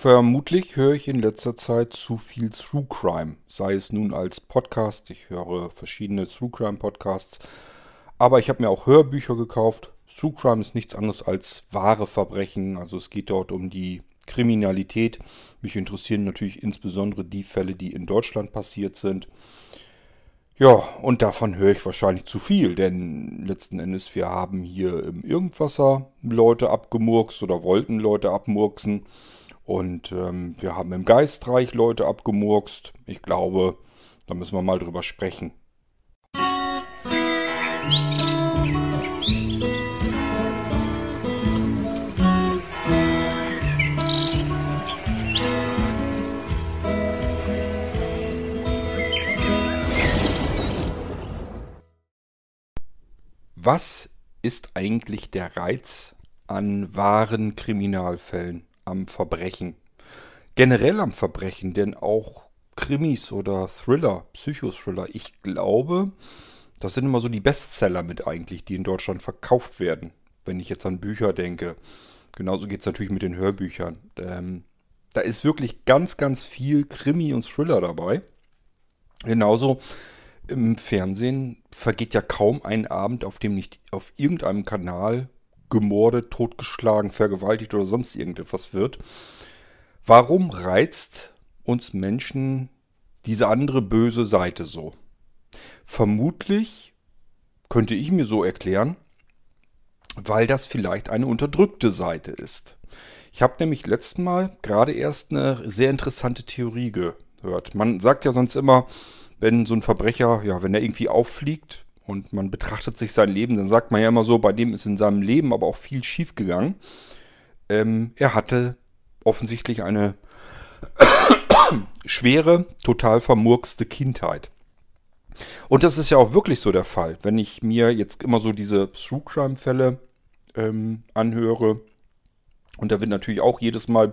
Vermutlich höre ich in letzter Zeit zu viel True Crime, sei es nun als Podcast, ich höre verschiedene True Crime Podcasts, aber ich habe mir auch Hörbücher gekauft. True Crime ist nichts anderes als wahre Verbrechen, also es geht dort um die Kriminalität. Mich interessieren natürlich insbesondere die Fälle, die in Deutschland passiert sind. Ja, und davon höre ich wahrscheinlich zu viel, denn letzten Endes, wir haben hier im Irgendwasser Leute abgemurkst oder wollten Leute abmurksen. Und ähm, wir haben im Geistreich Leute abgemurkst. Ich glaube, da müssen wir mal drüber sprechen. Was ist eigentlich der Reiz an wahren Kriminalfällen, am Verbrechen? Generell am Verbrechen, denn auch Krimis oder Thriller, Psychothriller, ich glaube, das sind immer so die Bestseller mit eigentlich, die in Deutschland verkauft werden, wenn ich jetzt an Bücher denke. Genauso geht es natürlich mit den Hörbüchern. Ähm, da ist wirklich ganz, ganz viel Krimi und Thriller dabei. Genauso im Fernsehen vergeht ja kaum ein Abend, auf dem nicht auf irgendeinem Kanal gemordet, totgeschlagen, vergewaltigt oder sonst irgendetwas wird. Warum reizt uns Menschen diese andere böse Seite so? Vermutlich könnte ich mir so erklären, weil das vielleicht eine unterdrückte Seite ist. Ich habe nämlich letztes Mal gerade erst eine sehr interessante Theorie gehört. Man sagt ja sonst immer, wenn so ein Verbrecher, ja, wenn er irgendwie auffliegt und man betrachtet sich sein Leben, dann sagt man ja immer so, bei dem ist in seinem Leben aber auch viel schiefgegangen. Ähm, er hatte offensichtlich eine schwere, total vermurkste Kindheit. Und das ist ja auch wirklich so der Fall. Wenn ich mir jetzt immer so diese True Crime-Fälle ähm, anhöre, und da wird natürlich auch jedes Mal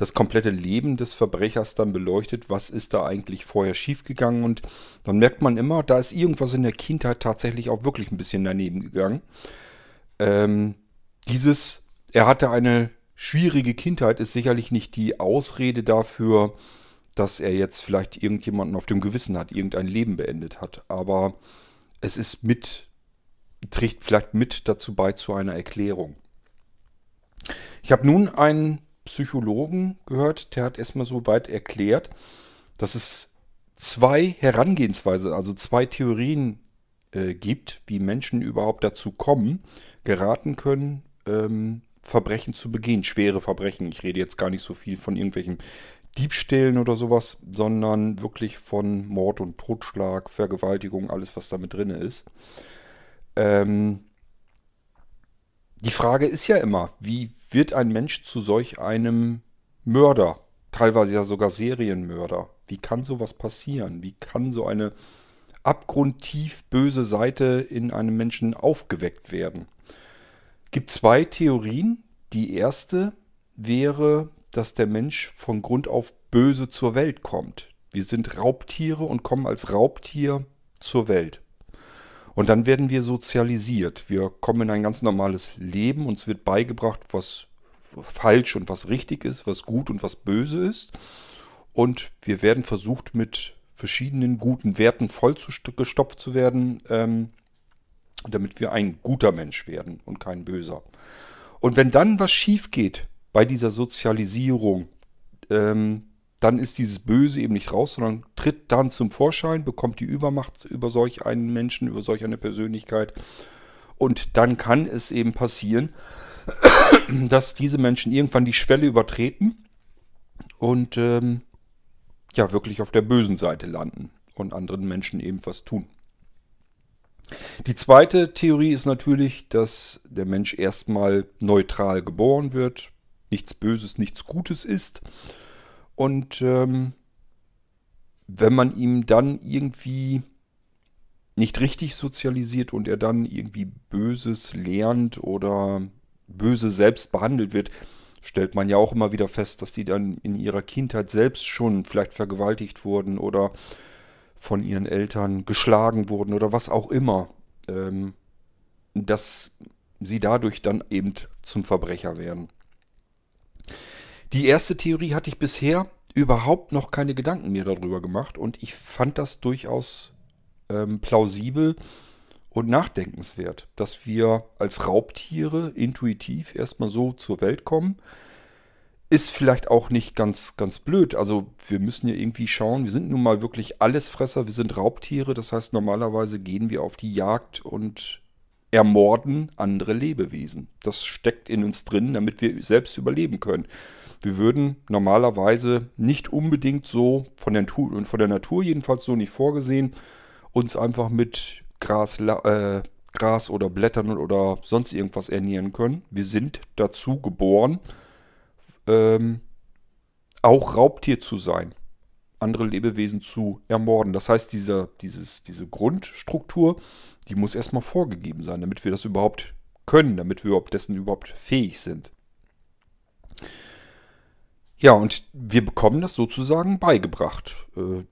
das komplette Leben des Verbrechers dann beleuchtet, was ist da eigentlich vorher schiefgegangen und dann merkt man immer, da ist irgendwas in der Kindheit tatsächlich auch wirklich ein bisschen daneben gegangen. Ähm, dieses, er hatte eine schwierige Kindheit, ist sicherlich nicht die Ausrede dafür, dass er jetzt vielleicht irgendjemanden auf dem Gewissen hat, irgendein Leben beendet hat. Aber es ist mit, trägt vielleicht mit dazu bei zu einer Erklärung. Ich habe nun einen Psychologen gehört, der hat erstmal so weit erklärt, dass es zwei Herangehensweise, also zwei Theorien äh, gibt, wie Menschen überhaupt dazu kommen, geraten können, ähm, Verbrechen zu begehen, schwere Verbrechen. Ich rede jetzt gar nicht so viel von irgendwelchen Diebstählen oder sowas, sondern wirklich von Mord und Totschlag, Vergewaltigung, alles, was da mit drin ist. Ähm, die Frage ist ja immer, wie wird ein Mensch zu solch einem Mörder, teilweise ja sogar Serienmörder? Wie kann sowas passieren? Wie kann so eine abgrundtief böse Seite in einem Menschen aufgeweckt werden? Gibt zwei Theorien. Die erste wäre, dass der Mensch von Grund auf böse zur Welt kommt. Wir sind Raubtiere und kommen als Raubtier zur Welt. Und dann werden wir sozialisiert. Wir kommen in ein ganz normales Leben. Uns wird beigebracht, was falsch und was richtig ist, was gut und was böse ist. Und wir werden versucht, mit verschiedenen guten Werten vollgestopft zu werden, ähm, damit wir ein guter Mensch werden und kein böser. Und wenn dann was schief geht bei dieser Sozialisierung, ähm, dann ist dieses Böse eben nicht raus, sondern tritt dann zum Vorschein, bekommt die Übermacht über solch einen Menschen, über solch eine Persönlichkeit. Und dann kann es eben passieren, dass diese Menschen irgendwann die Schwelle übertreten und ähm, ja wirklich auf der bösen Seite landen und anderen Menschen eben was tun. Die zweite Theorie ist natürlich, dass der Mensch erstmal neutral geboren wird, nichts Böses, nichts Gutes ist und ähm, wenn man ihm dann irgendwie nicht richtig sozialisiert und er dann irgendwie Böses lernt oder böse selbst behandelt wird, stellt man ja auch immer wieder fest, dass die dann in ihrer Kindheit selbst schon vielleicht vergewaltigt wurden oder von ihren Eltern geschlagen wurden oder was auch immer. Ähm, dass sie dadurch dann eben zum Verbrecher werden. Die erste Theorie hatte ich bisher überhaupt noch keine Gedanken mir darüber gemacht und ich fand das durchaus ähm, plausibel und nachdenkenswert, dass wir als Raubtiere intuitiv erstmal so zur Welt kommen. Ist vielleicht auch nicht ganz, ganz blöd. Also wir müssen ja irgendwie schauen, wir sind nun mal wirklich Allesfresser, wir sind Raubtiere, das heißt normalerweise gehen wir auf die Jagd und ermorden andere Lebewesen. Das steckt in uns drin, damit wir selbst überleben können. Wir würden normalerweise nicht unbedingt so, von der, Natur, von der Natur jedenfalls so nicht vorgesehen, uns einfach mit Gras, äh, Gras oder Blättern oder sonst irgendwas ernähren können. Wir sind dazu geboren, ähm, auch Raubtier zu sein, andere Lebewesen zu ermorden. Das heißt, diese, dieses, diese Grundstruktur, die muss erstmal vorgegeben sein, damit wir das überhaupt können, damit wir dessen überhaupt fähig sind. Ja, und wir bekommen das sozusagen beigebracht. Äh,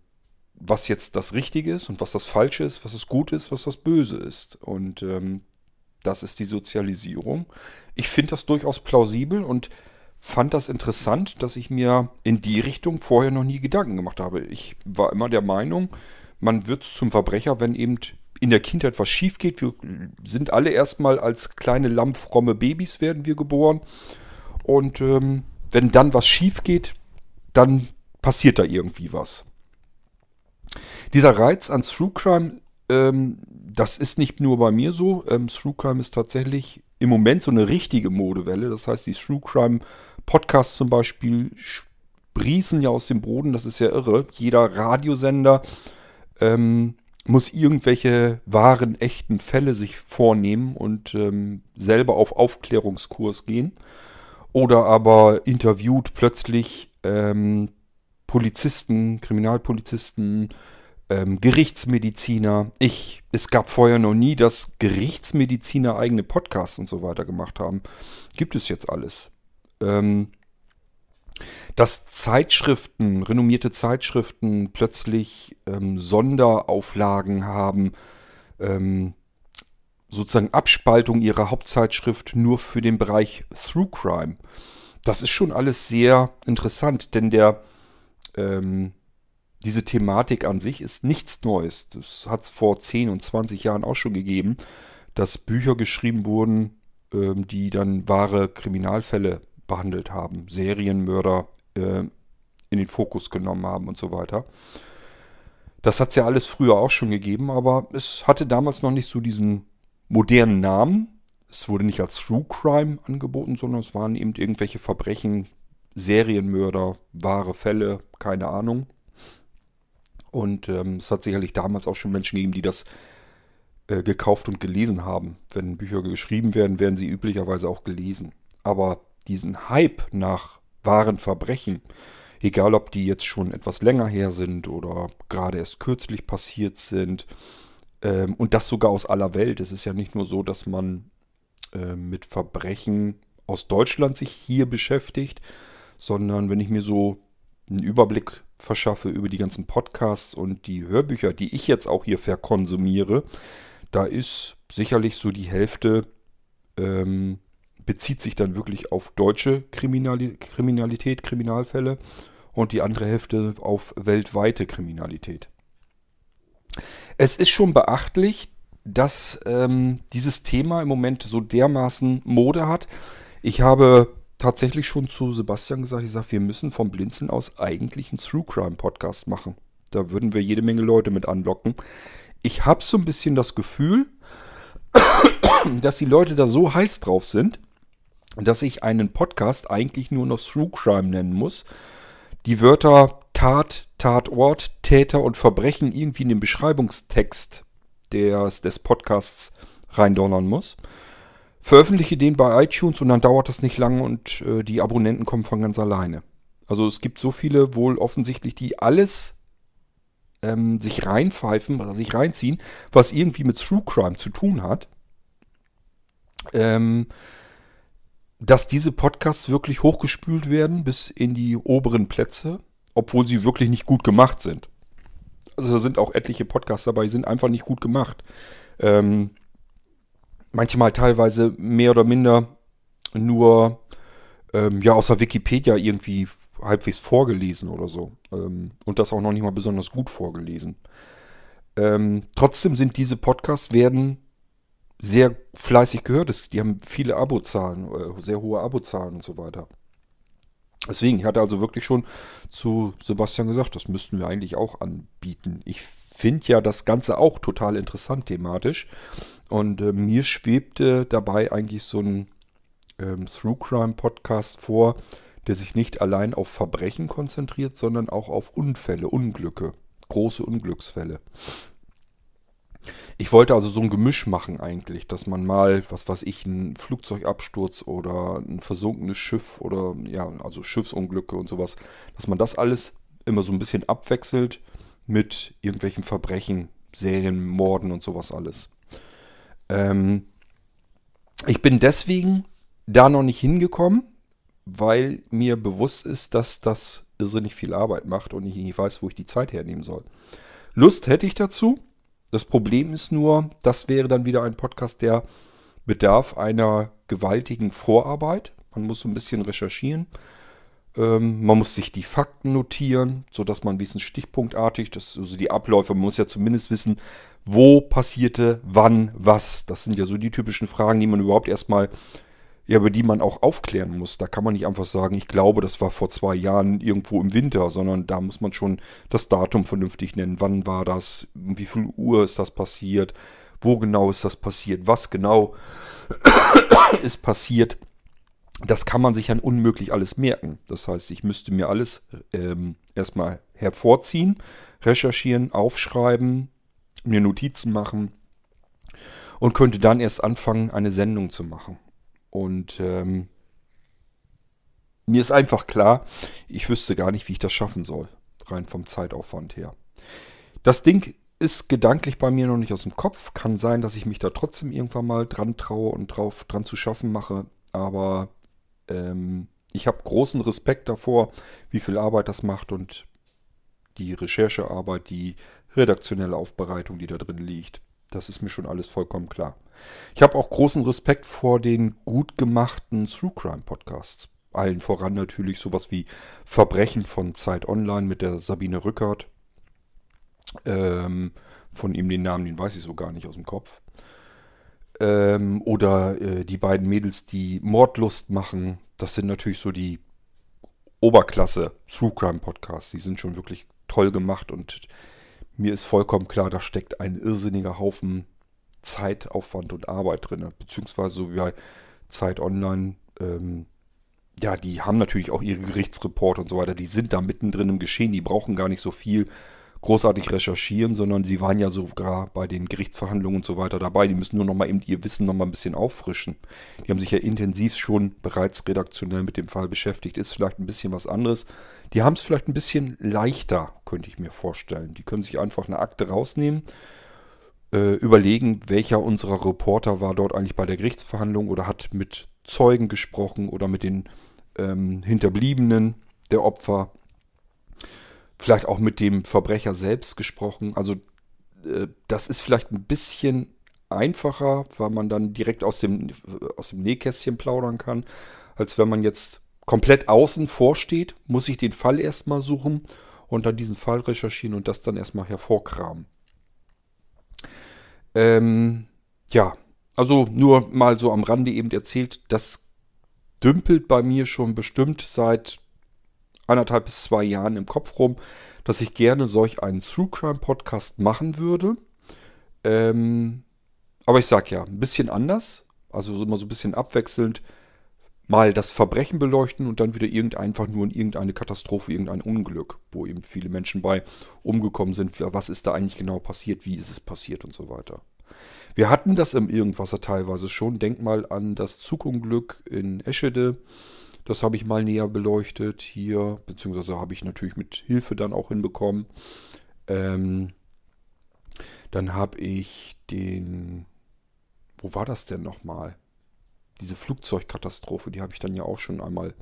was jetzt das Richtige ist und was das Falsche ist, was das Gute ist, was das Böse ist. Und ähm, das ist die Sozialisierung. Ich finde das durchaus plausibel und fand das interessant, dass ich mir in die Richtung vorher noch nie Gedanken gemacht habe. Ich war immer der Meinung, man wird zum Verbrecher, wenn eben in der Kindheit was schief geht. Wir sind alle erstmal als kleine lammfromme Babys werden wir geboren. Und ähm, wenn dann was schief geht, dann passiert da irgendwie was. Dieser Reiz an True Crime, ähm, das ist nicht nur bei mir so. Ähm, True Crime ist tatsächlich im Moment so eine richtige Modewelle. Das heißt, die True Crime Podcasts zum Beispiel sprießen ja aus dem Boden. Das ist ja irre. Jeder Radiosender ähm, muss irgendwelche wahren, echten Fälle sich vornehmen und ähm, selber auf Aufklärungskurs gehen oder aber interviewt plötzlich ähm, Polizisten, Kriminalpolizisten, ähm, Gerichtsmediziner. Ich, es gab vorher noch nie, dass Gerichtsmediziner eigene Podcasts und so weiter gemacht haben. Gibt es jetzt alles. Ähm, dass Zeitschriften, renommierte Zeitschriften plötzlich ähm, Sonderauflagen haben, ähm, sozusagen Abspaltung ihrer Hauptzeitschrift nur für den Bereich Through Crime. Das ist schon alles sehr interessant, denn der, ähm, diese Thematik an sich ist nichts Neues. Das hat es vor 10 und 20 Jahren auch schon gegeben, dass Bücher geschrieben wurden, ähm, die dann wahre Kriminalfälle behandelt haben, Serienmörder äh, in den Fokus genommen haben und so weiter. Das hat es ja alles früher auch schon gegeben, aber es hatte damals noch nicht so diesen modernen Namen. Es wurde nicht als True Crime angeboten, sondern es waren eben irgendwelche Verbrechen, Serienmörder, wahre Fälle, keine Ahnung. Und ähm, es hat sicherlich damals auch schon Menschen gegeben, die das äh, gekauft und gelesen haben. Wenn Bücher geschrieben werden, werden sie üblicherweise auch gelesen. Aber diesen Hype nach wahren Verbrechen, egal ob die jetzt schon etwas länger her sind oder gerade erst kürzlich passiert sind, ähm, und das sogar aus aller Welt. Es ist ja nicht nur so, dass man äh, mit Verbrechen aus Deutschland sich hier beschäftigt, sondern wenn ich mir so einen Überblick verschaffe über die ganzen Podcasts und die Hörbücher, die ich jetzt auch hier verkonsumiere, da ist sicherlich so die Hälfte ähm, bezieht sich dann wirklich auf deutsche Kriminali Kriminalität, Kriminalfälle und die andere Hälfte auf weltweite Kriminalität. Es ist schon beachtlich, dass ähm, dieses Thema im Moment so dermaßen Mode hat. Ich habe tatsächlich schon zu Sebastian gesagt, ich sage, wir müssen vom Blinzeln aus eigentlich einen True Crime Podcast machen. Da würden wir jede Menge Leute mit anlocken. Ich habe so ein bisschen das Gefühl, dass die Leute da so heiß drauf sind, dass ich einen Podcast eigentlich nur noch True Crime nennen muss. Die Wörter Tat, Tatort, Täter und Verbrechen irgendwie in den Beschreibungstext des, des Podcasts reindonnern muss. Veröffentliche den bei iTunes und dann dauert das nicht lange und äh, die Abonnenten kommen von ganz alleine. Also es gibt so viele wohl offensichtlich, die alles ähm, sich reinpfeifen, sich reinziehen, was irgendwie mit True Crime zu tun hat. Ähm, dass diese Podcasts wirklich hochgespült werden bis in die oberen Plätze obwohl sie wirklich nicht gut gemacht sind. Also da sind auch etliche Podcasts dabei, die sind einfach nicht gut gemacht. Ähm, manchmal teilweise mehr oder minder nur ähm, ja aus Wikipedia irgendwie halbwegs vorgelesen oder so. Ähm, und das auch noch nicht mal besonders gut vorgelesen. Ähm, trotzdem sind diese Podcasts werden sehr fleißig gehört. Die haben viele Abozahlen, äh, sehr hohe Abozahlen und so weiter. Deswegen, ich hatte also wirklich schon zu Sebastian gesagt, das müssten wir eigentlich auch anbieten. Ich finde ja das Ganze auch total interessant thematisch. Und äh, mir schwebte dabei eigentlich so ein ähm, Through Crime Podcast vor, der sich nicht allein auf Verbrechen konzentriert, sondern auch auf Unfälle, Unglücke, große Unglücksfälle. Ich wollte also so ein Gemisch machen eigentlich, dass man mal, was weiß ich, einen Flugzeugabsturz oder ein versunkenes Schiff oder ja, also Schiffsunglücke und sowas, dass man das alles immer so ein bisschen abwechselt mit irgendwelchen Verbrechen, Serien, Morden und sowas alles. Ähm, ich bin deswegen da noch nicht hingekommen, weil mir bewusst ist, dass das irrsinnig viel Arbeit macht und ich nicht weiß, wo ich die Zeit hernehmen soll. Lust hätte ich dazu. Das Problem ist nur, das wäre dann wieder ein Podcast, der bedarf einer gewaltigen Vorarbeit. Man muss so ein bisschen recherchieren. Ähm, man muss sich die Fakten notieren, sodass man wissen stichpunktartig, das, also die Abläufe, man muss ja zumindest wissen, wo passierte, wann, was. Das sind ja so die typischen Fragen, die man überhaupt erstmal ja, über die man auch aufklären muss. Da kann man nicht einfach sagen, ich glaube, das war vor zwei Jahren irgendwo im Winter, sondern da muss man schon das Datum vernünftig nennen. Wann war das? Wie viel Uhr ist das passiert? Wo genau ist das passiert? Was genau ist passiert? Das kann man sich dann unmöglich alles merken. Das heißt, ich müsste mir alles ähm, erstmal hervorziehen, recherchieren, aufschreiben, mir Notizen machen und könnte dann erst anfangen, eine Sendung zu machen. Und ähm, mir ist einfach klar, ich wüsste gar nicht, wie ich das schaffen soll, rein vom Zeitaufwand her. Das Ding ist gedanklich bei mir noch nicht aus dem Kopf. Kann sein, dass ich mich da trotzdem irgendwann mal dran traue und drauf dran zu schaffen mache. Aber ähm, ich habe großen Respekt davor, wie viel Arbeit das macht und die Recherchearbeit, die redaktionelle Aufbereitung, die da drin liegt. Das ist mir schon alles vollkommen klar. Ich habe auch großen Respekt vor den gut gemachten True Crime Podcasts. Allen voran natürlich sowas wie Verbrechen von Zeit Online mit der Sabine Rückert. Ähm, von ihm den Namen, den weiß ich so gar nicht aus dem Kopf. Ähm, oder äh, die beiden Mädels, die Mordlust machen. Das sind natürlich so die Oberklasse True Crime Podcasts. Die sind schon wirklich toll gemacht und mir ist vollkommen klar, da steckt ein irrsinniger Haufen Zeitaufwand und Arbeit drin. Beziehungsweise so wie bei Zeit Online, ähm, ja, die haben natürlich auch ihre Gerichtsreporte und so weiter. Die sind da mittendrin im Geschehen. Die brauchen gar nicht so viel großartig recherchieren, sondern sie waren ja sogar bei den Gerichtsverhandlungen und so weiter dabei. Die müssen nur noch mal eben ihr Wissen noch mal ein bisschen auffrischen. Die haben sich ja intensiv schon bereits redaktionell mit dem Fall beschäftigt. Ist vielleicht ein bisschen was anderes. Die haben es vielleicht ein bisschen leichter, könnte ich mir vorstellen. Die können sich einfach eine Akte rausnehmen, äh, überlegen, welcher unserer Reporter war dort eigentlich bei der Gerichtsverhandlung oder hat mit Zeugen gesprochen oder mit den ähm, Hinterbliebenen der Opfer vielleicht auch mit dem Verbrecher selbst gesprochen. Also äh, das ist vielleicht ein bisschen einfacher, weil man dann direkt aus dem, aus dem Nähkästchen plaudern kann, als wenn man jetzt komplett außen vorsteht, muss ich den Fall erstmal suchen und dann diesen Fall recherchieren und das dann erstmal hervorkramen. Ähm, ja, also nur mal so am Rande eben erzählt, das dümpelt bei mir schon bestimmt seit anderthalb bis zwei Jahren im Kopf rum, dass ich gerne solch einen True Crime Podcast machen würde. Ähm, aber ich sag ja, ein bisschen anders, also immer so ein bisschen abwechselnd, mal das Verbrechen beleuchten und dann wieder irgend einfach nur in irgendeine Katastrophe, irgendein Unglück, wo eben viele Menschen bei umgekommen sind. Was ist da eigentlich genau passiert? Wie ist es passiert und so weiter. Wir hatten das im Irgendwasser teilweise schon. Denk mal an das Zugunglück in Eschede. Das habe ich mal näher beleuchtet hier, beziehungsweise habe ich natürlich mit Hilfe dann auch hinbekommen. Ähm, dann habe ich den, wo war das denn nochmal? Diese Flugzeugkatastrophe, die habe ich dann ja auch schon einmal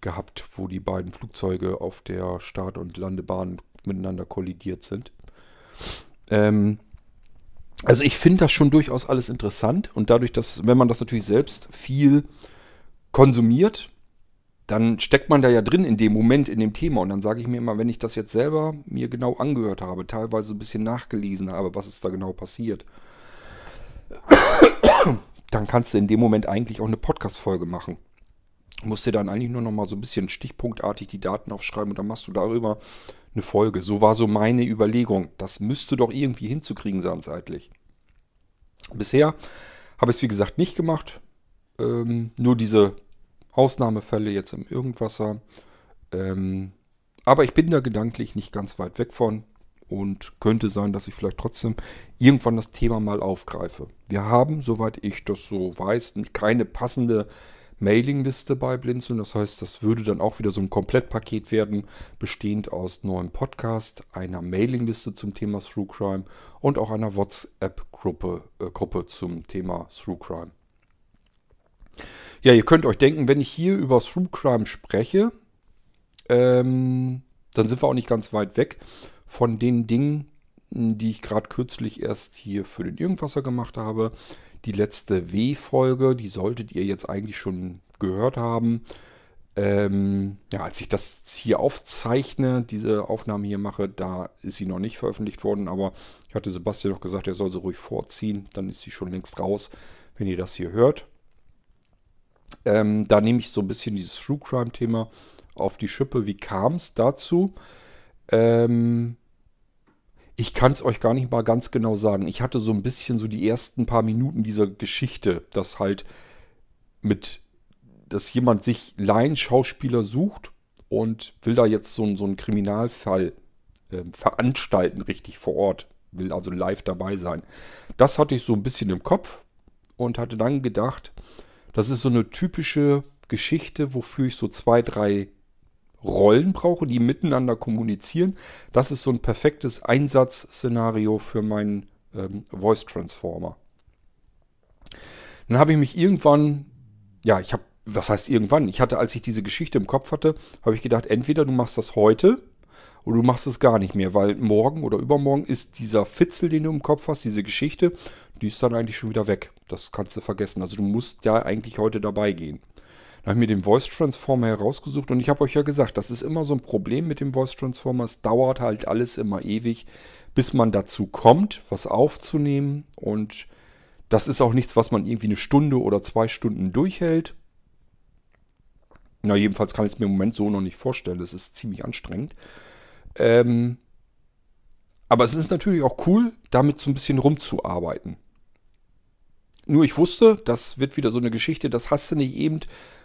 gehabt, wo die beiden Flugzeuge auf der Start- und Landebahn miteinander kollidiert sind. Ähm, also ich finde das schon durchaus alles interessant und dadurch, dass, wenn man das natürlich selbst viel konsumiert, dann steckt man da ja drin in dem Moment, in dem Thema. Und dann sage ich mir immer, wenn ich das jetzt selber mir genau angehört habe, teilweise ein bisschen nachgelesen habe, was ist da genau passiert, dann kannst du in dem Moment eigentlich auch eine Podcast-Folge machen. Musst dir dann eigentlich nur noch mal so ein bisschen stichpunktartig die Daten aufschreiben und dann machst du darüber eine Folge. So war so meine Überlegung. Das müsste doch irgendwie hinzukriegen sein zeitlich. Bisher habe ich es wie gesagt nicht gemacht. Ähm, nur diese Ausnahmefälle jetzt im Irgendwasser. Ähm, aber ich bin da gedanklich nicht ganz weit weg von und könnte sein, dass ich vielleicht trotzdem irgendwann das Thema mal aufgreife. Wir haben, soweit ich das so weiß, keine passende Mailingliste bei Blinzeln. Das heißt, das würde dann auch wieder so ein Komplettpaket werden, bestehend aus neuem Podcast, einer Mailingliste zum Thema Through Crime und auch einer WhatsApp-Gruppe äh, Gruppe zum Thema Through Crime. Ja, ihr könnt euch denken, wenn ich hier über Through Crime spreche, ähm, dann sind wir auch nicht ganz weit weg von den Dingen, die ich gerade kürzlich erst hier für den Irgendwasser gemacht habe. Die letzte W-Folge, die solltet ihr jetzt eigentlich schon gehört haben. Ähm, ja, als ich das hier aufzeichne, diese Aufnahme hier mache, da ist sie noch nicht veröffentlicht worden, aber ich hatte Sebastian noch gesagt, er soll sie ruhig vorziehen, dann ist sie schon längst raus, wenn ihr das hier hört. Ähm, da nehme ich so ein bisschen dieses True Crime-Thema auf die Schippe. Wie kam es dazu? Ähm, ich kann es euch gar nicht mal ganz genau sagen. Ich hatte so ein bisschen so die ersten paar Minuten dieser Geschichte, dass halt mit, dass jemand sich Laienschauspieler sucht und will da jetzt so, so einen Kriminalfall äh, veranstalten, richtig vor Ort. Will also live dabei sein. Das hatte ich so ein bisschen im Kopf und hatte dann gedacht, das ist so eine typische Geschichte, wofür ich so zwei, drei Rollen brauche, die miteinander kommunizieren. Das ist so ein perfektes Einsatzszenario für meinen ähm, Voice Transformer. Dann habe ich mich irgendwann, ja, ich habe, was heißt irgendwann? Ich hatte, als ich diese Geschichte im Kopf hatte, habe ich gedacht, entweder du machst das heute oder du machst es gar nicht mehr, weil morgen oder übermorgen ist dieser Fitzel, den du im Kopf hast, diese Geschichte, die ist dann eigentlich schon wieder weg. Das kannst du vergessen. Also du musst ja eigentlich heute dabei gehen. Da habe ich mir den Voice Transformer herausgesucht und ich habe euch ja gesagt, das ist immer so ein Problem mit dem Voice Transformer. Es dauert halt alles immer ewig, bis man dazu kommt, was aufzunehmen. Und das ist auch nichts, was man irgendwie eine Stunde oder zwei Stunden durchhält. Na, jedenfalls kann ich es mir im Moment so noch nicht vorstellen. Das ist ziemlich anstrengend. Ähm, aber es ist natürlich auch cool, damit so ein bisschen rumzuarbeiten. Nur ich wusste, das wird wieder so eine Geschichte, das hast du nicht eben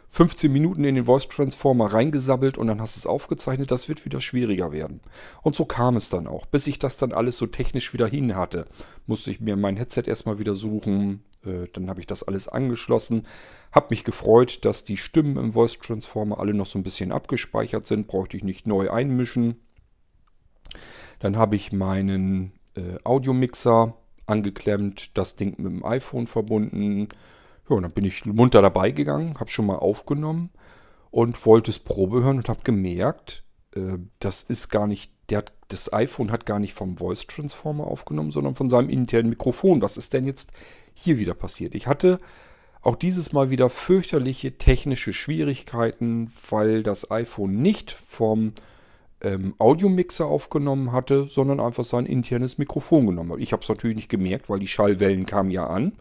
15 Minuten in den Voice Transformer reingesabbelt und dann hast du es aufgezeichnet, das wird wieder schwieriger werden. Und so kam es dann auch. Bis ich das dann alles so technisch wieder hin hatte, musste ich mir mein Headset erstmal wieder suchen. Äh, dann habe ich das alles angeschlossen. Hab mich gefreut, dass die Stimmen im Voice Transformer alle noch so ein bisschen abgespeichert sind. Brauchte ich nicht neu einmischen. Dann habe ich meinen äh, Audiomixer angeklemmt, das Ding mit dem iPhone verbunden ja, und dann bin ich munter dabei gegangen, habe schon mal aufgenommen und wollte es Probe hören und habe gemerkt, äh, das ist gar nicht, der hat, das iPhone hat gar nicht vom Voice Transformer aufgenommen, sondern von seinem internen Mikrofon. Was ist denn jetzt hier wieder passiert? Ich hatte auch dieses Mal wieder fürchterliche technische Schwierigkeiten, weil das iPhone nicht vom ähm, Audiomixer aufgenommen hatte, sondern einfach sein internes Mikrofon genommen hat. Ich habe es natürlich nicht gemerkt, weil die Schallwellen kamen ja an.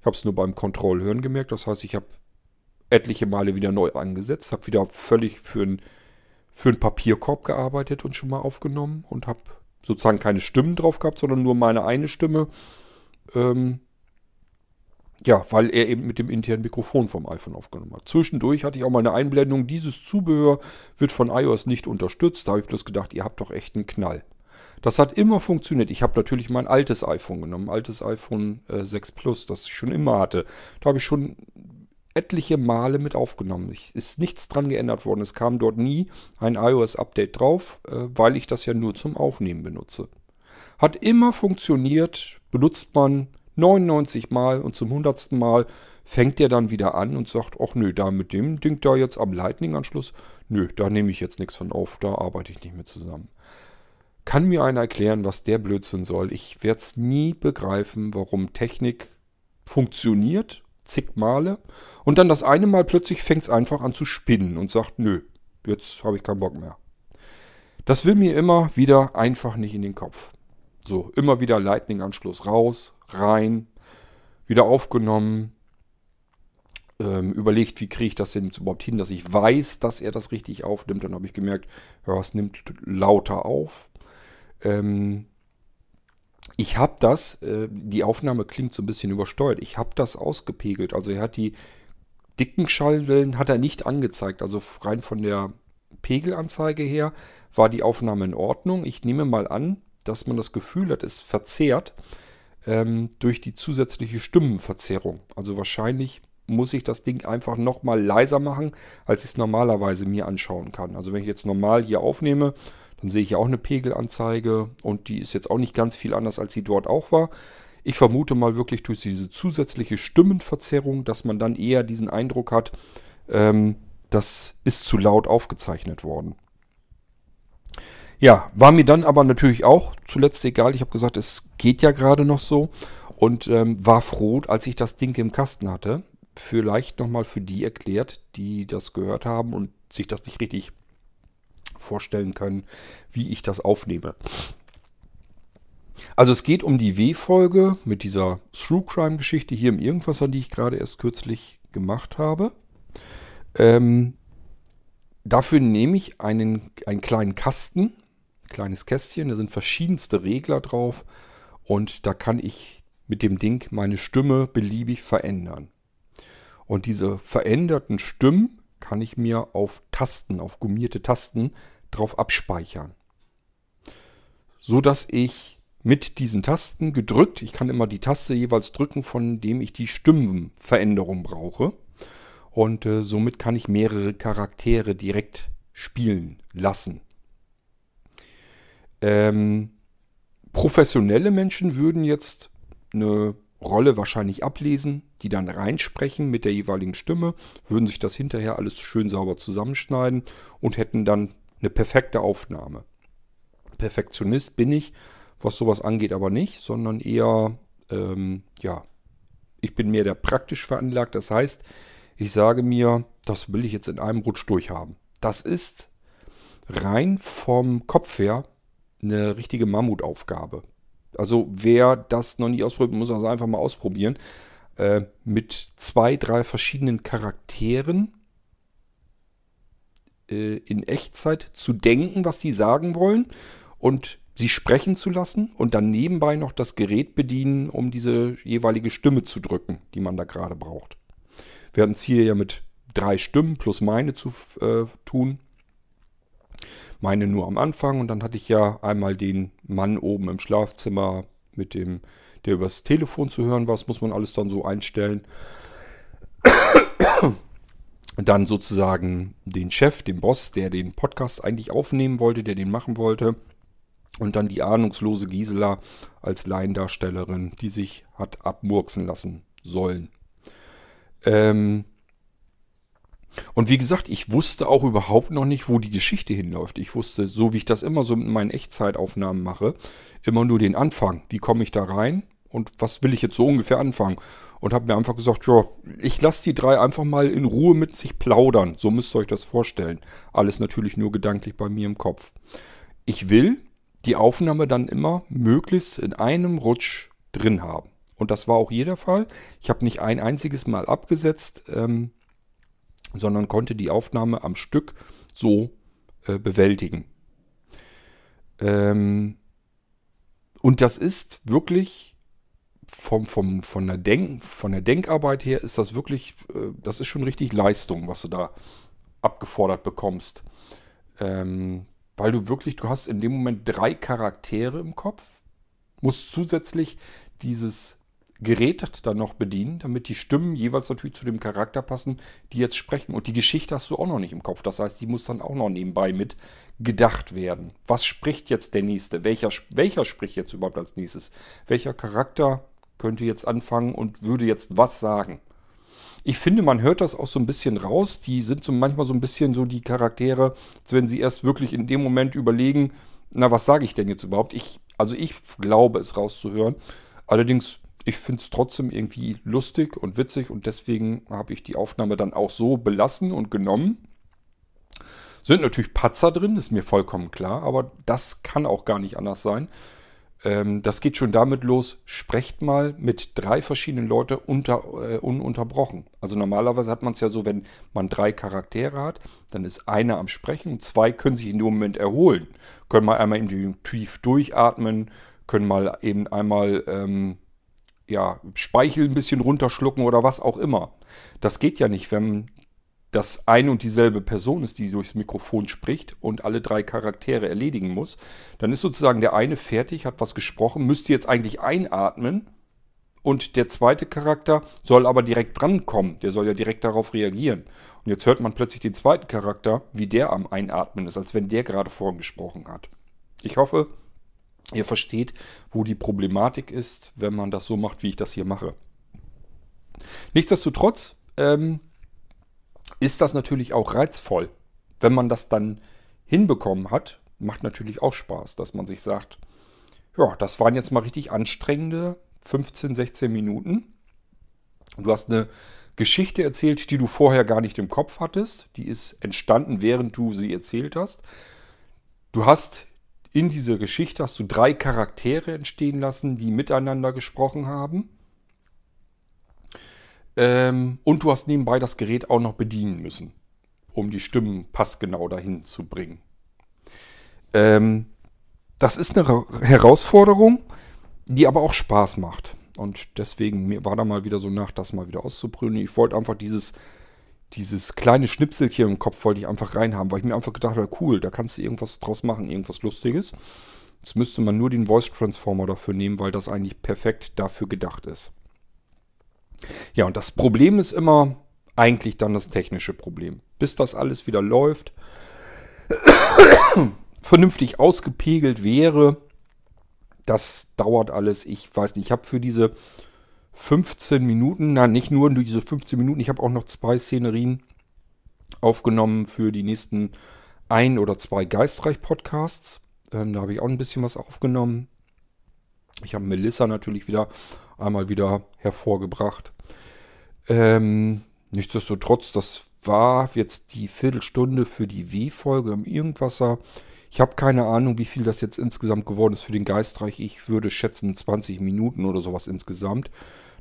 Ich habe es nur beim Kontrollhören gemerkt. Das heißt, ich habe etliche Male wieder neu angesetzt, habe wieder völlig für einen für Papierkorb gearbeitet und schon mal aufgenommen und habe sozusagen keine Stimmen drauf gehabt, sondern nur meine eine Stimme. Ähm, ja, weil er eben mit dem internen Mikrofon vom iPhone aufgenommen hat. Zwischendurch hatte ich auch mal eine Einblendung, dieses Zubehör wird von iOS nicht unterstützt. Da habe ich bloß gedacht, ihr habt doch echt einen Knall. Das hat immer funktioniert. Ich habe natürlich mein altes iPhone genommen, altes iPhone äh, 6 Plus, das ich schon immer hatte. Da habe ich schon etliche Male mit aufgenommen. Es ist nichts dran geändert worden. Es kam dort nie ein iOS-Update drauf, äh, weil ich das ja nur zum Aufnehmen benutze. Hat immer funktioniert, benutzt man 99 Mal und zum 100. Mal fängt der dann wieder an und sagt, ach nö, da mit dem Ding da jetzt am Lightning-Anschluss, nö, da nehme ich jetzt nichts von auf, da arbeite ich nicht mehr zusammen. Kann mir einer erklären, was der Blödsinn soll? Ich werde es nie begreifen, warum Technik funktioniert zig Male. Und dann das eine Mal plötzlich fängt es einfach an zu spinnen und sagt, nö, jetzt habe ich keinen Bock mehr. Das will mir immer wieder einfach nicht in den Kopf. So, immer wieder Lightning-Anschluss raus, rein, wieder aufgenommen, ähm, überlegt, wie kriege ich das denn jetzt überhaupt hin, dass ich weiß, dass er das richtig aufnimmt. Dann habe ich gemerkt, ja, es nimmt lauter auf. Ähm, ich habe das, äh, die Aufnahme klingt so ein bisschen übersteuert, ich habe das ausgepegelt. Also er hat die dicken Schallwellen hat er nicht angezeigt. Also rein von der Pegelanzeige her war die Aufnahme in Ordnung. Ich nehme mal an, dass man das Gefühl hat, es verzerrt ähm, durch die zusätzliche Stimmenverzerrung. Also wahrscheinlich muss ich das Ding einfach nochmal leiser machen, als ich es normalerweise mir anschauen kann. Also wenn ich jetzt normal hier aufnehme, dann sehe ich auch eine Pegelanzeige und die ist jetzt auch nicht ganz viel anders, als sie dort auch war. Ich vermute mal wirklich durch diese zusätzliche Stimmenverzerrung, dass man dann eher diesen Eindruck hat, ähm, das ist zu laut aufgezeichnet worden. Ja, war mir dann aber natürlich auch zuletzt egal. Ich habe gesagt, es geht ja gerade noch so und ähm, war froh, als ich das Ding im Kasten hatte. Vielleicht nochmal für die erklärt, die das gehört haben und sich das nicht richtig vorstellen können, wie ich das aufnehme. Also es geht um die W-Folge mit dieser True Crime Geschichte hier im Irgendwasser, die ich gerade erst kürzlich gemacht habe. Ähm, dafür nehme ich einen, einen kleinen Kasten, kleines Kästchen, da sind verschiedenste Regler drauf und da kann ich mit dem Ding meine Stimme beliebig verändern. Und diese veränderten Stimmen kann ich mir auf Tasten, auf gummierte Tasten drauf abspeichern. So dass ich mit diesen Tasten gedrückt, ich kann immer die Taste jeweils drücken, von dem ich die Stimmenveränderung brauche. Und äh, somit kann ich mehrere Charaktere direkt spielen lassen. Ähm, professionelle Menschen würden jetzt eine Rolle wahrscheinlich ablesen, die dann reinsprechen mit der jeweiligen Stimme, würden sich das hinterher alles schön sauber zusammenschneiden und hätten dann eine perfekte Aufnahme. Perfektionist bin ich, was sowas angeht, aber nicht, sondern eher, ähm, ja, ich bin mehr der praktisch veranlagt. Das heißt, ich sage mir, das will ich jetzt in einem Rutsch durchhaben. Das ist rein vom Kopf her eine richtige Mammutaufgabe. Also wer das noch nie ausprobiert, muss also einfach mal ausprobieren. Äh, mit zwei, drei verschiedenen Charakteren äh, in Echtzeit zu denken, was die sagen wollen und sie sprechen zu lassen und dann nebenbei noch das Gerät bedienen, um diese jeweilige Stimme zu drücken, die man da gerade braucht. Wir hatten es hier ja mit drei Stimmen plus meine zu äh, tun. Meine nur am Anfang und dann hatte ich ja einmal den Mann oben im Schlafzimmer mit dem, der übers Telefon zu hören war. Das muss man alles dann so einstellen. dann sozusagen den Chef, den Boss, der den Podcast eigentlich aufnehmen wollte, der den machen wollte. Und dann die ahnungslose Gisela als Laiendarstellerin, die sich hat abmurksen lassen sollen. Ähm und wie gesagt, ich wusste auch überhaupt noch nicht, wo die Geschichte hinläuft. Ich wusste, so wie ich das immer so mit meinen Echtzeitaufnahmen mache, immer nur den Anfang. Wie komme ich da rein? Und was will ich jetzt so ungefähr anfangen? und habe mir einfach gesagt, ja, ich lasse die drei einfach mal in Ruhe mit sich plaudern. So müsst ihr euch das vorstellen. Alles natürlich nur gedanklich bei mir im Kopf. Ich will die Aufnahme dann immer möglichst in einem Rutsch drin haben. Und das war auch hier der Fall. Ich habe nicht ein einziges Mal abgesetzt, ähm, sondern konnte die Aufnahme am Stück so äh, bewältigen. Ähm, und das ist wirklich vom, vom, von, der Denk, von der Denkarbeit her ist das wirklich, äh, das ist schon richtig Leistung, was du da abgefordert bekommst. Ähm, weil du wirklich, du hast in dem Moment drei Charaktere im Kopf, musst zusätzlich dieses Gerät dann noch bedienen, damit die Stimmen jeweils natürlich zu dem Charakter passen, die jetzt sprechen. Und die Geschichte hast du auch noch nicht im Kopf. Das heißt, die muss dann auch noch nebenbei mit gedacht werden. Was spricht jetzt der Nächste? Welcher, welcher spricht jetzt überhaupt als nächstes? Welcher Charakter könnte jetzt anfangen und würde jetzt was sagen. Ich finde, man hört das auch so ein bisschen raus. Die sind so manchmal so ein bisschen so die Charaktere, als wenn sie erst wirklich in dem Moment überlegen, na, was sage ich denn jetzt überhaupt? Ich, also ich glaube es rauszuhören. Allerdings ich finde es trotzdem irgendwie lustig und witzig und deswegen habe ich die Aufnahme dann auch so belassen und genommen. Sind natürlich Patzer drin, ist mir vollkommen klar, aber das kann auch gar nicht anders sein. Ähm, das geht schon damit los, sprecht mal mit drei verschiedenen Leuten unter, äh, ununterbrochen. Also normalerweise hat man es ja so, wenn man drei Charaktere hat, dann ist einer am Sprechen und zwei können sich in dem Moment erholen. Können mal einmal tief durchatmen, können mal eben einmal ähm, ja, Speichel ein bisschen runterschlucken oder was auch immer. Das geht ja nicht, wenn das eine und dieselbe Person ist, die durchs Mikrofon spricht und alle drei Charaktere erledigen muss. Dann ist sozusagen der eine fertig, hat was gesprochen, müsste jetzt eigentlich einatmen und der zweite Charakter soll aber direkt drankommen. Der soll ja direkt darauf reagieren. Und jetzt hört man plötzlich den zweiten Charakter, wie der am Einatmen ist, als wenn der gerade vorhin gesprochen hat. Ich hoffe, ihr versteht, wo die Problematik ist, wenn man das so macht, wie ich das hier mache. Nichtsdestotrotz ähm, ist das natürlich auch reizvoll. Wenn man das dann hinbekommen hat, macht natürlich auch Spaß, dass man sich sagt, ja, das waren jetzt mal richtig anstrengende 15, 16 Minuten. Du hast eine Geschichte erzählt, die du vorher gar nicht im Kopf hattest. Die ist entstanden, während du sie erzählt hast. Du hast in dieser Geschichte hast du drei Charaktere entstehen lassen, die miteinander gesprochen haben. Ähm, und du hast nebenbei das Gerät auch noch bedienen müssen, um die Stimmen passgenau dahin zu bringen. Ähm, das ist eine Herausforderung, die aber auch Spaß macht. Und deswegen war da mal wieder so nach, das mal wieder auszuprobieren. Ich wollte einfach dieses dieses kleine Schnipselchen im Kopf wollte ich einfach reinhaben, weil ich mir einfach gedacht habe, cool, da kannst du irgendwas draus machen, irgendwas Lustiges. Jetzt müsste man nur den Voice Transformer dafür nehmen, weil das eigentlich perfekt dafür gedacht ist. Ja, und das Problem ist immer eigentlich dann das technische Problem. Bis das alles wieder läuft, vernünftig ausgepegelt wäre, das dauert alles. Ich weiß nicht, ich habe für diese 15 Minuten, na nicht nur diese 15 Minuten, ich habe auch noch zwei Szenerien aufgenommen für die nächsten ein oder zwei Geistreich-Podcasts. Ähm, da habe ich auch ein bisschen was aufgenommen. Ich habe Melissa natürlich wieder einmal wieder hervorgebracht. Ähm, nichtsdestotrotz, das war jetzt die Viertelstunde für die W-Folge im Irgendwasser. Ich habe keine Ahnung, wie viel das jetzt insgesamt geworden ist für den Geistreich. Ich würde schätzen 20 Minuten oder sowas insgesamt.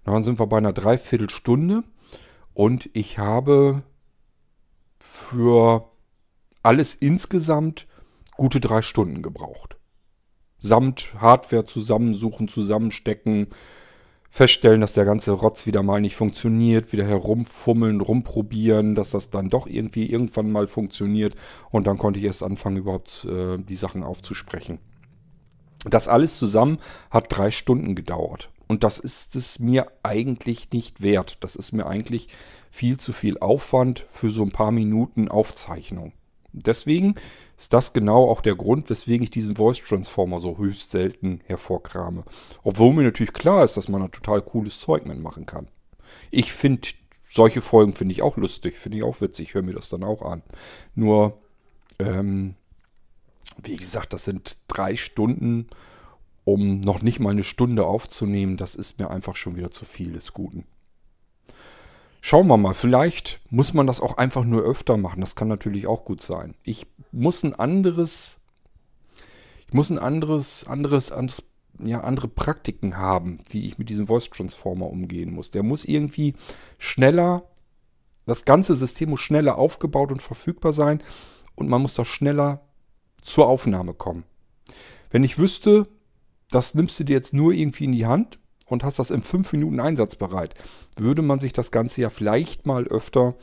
Dann sind wir bei einer Dreiviertelstunde und ich habe für alles insgesamt gute drei Stunden gebraucht. Samt Hardware zusammensuchen, zusammenstecken, feststellen, dass der ganze Rotz wieder mal nicht funktioniert, wieder herumfummeln, rumprobieren, dass das dann doch irgendwie irgendwann mal funktioniert und dann konnte ich erst anfangen, überhaupt äh, die Sachen aufzusprechen. Das alles zusammen hat drei Stunden gedauert. Und das ist es mir eigentlich nicht wert. Das ist mir eigentlich viel zu viel Aufwand für so ein paar Minuten Aufzeichnung. Deswegen ist das genau auch der Grund, weswegen ich diesen Voice Transformer so höchst selten hervorkrame. Obwohl mir natürlich klar ist, dass man da total cooles Zeug mitmachen kann. Ich finde, solche Folgen finde ich auch lustig, finde ich auch witzig, höre mir das dann auch an. Nur, ähm, wie gesagt, das sind drei Stunden um noch nicht mal eine Stunde aufzunehmen, das ist mir einfach schon wieder zu viel des Guten. Schauen wir mal, vielleicht muss man das auch einfach nur öfter machen. Das kann natürlich auch gut sein. Ich muss ein anderes, ich muss ein anderes, anderes, anderes ja, andere Praktiken haben, wie ich mit diesem Voice Transformer umgehen muss. Der muss irgendwie schneller, das ganze System muss schneller aufgebaut und verfügbar sein und man muss da schneller zur Aufnahme kommen. Wenn ich wüsste, das nimmst du dir jetzt nur irgendwie in die Hand und hast das in fünf Minuten einsatzbereit. Würde man sich das Ganze ja vielleicht mal öfter